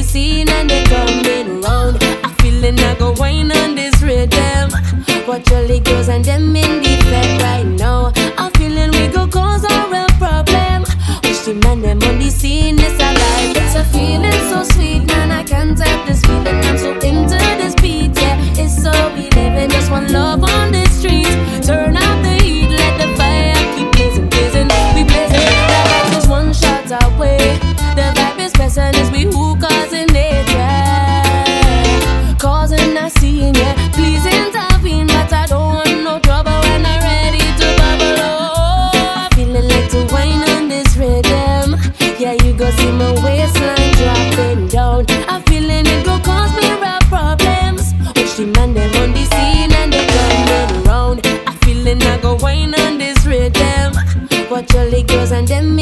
policía the girls and them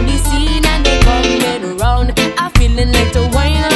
On the scene and they coming round. I'm feeling like the wine.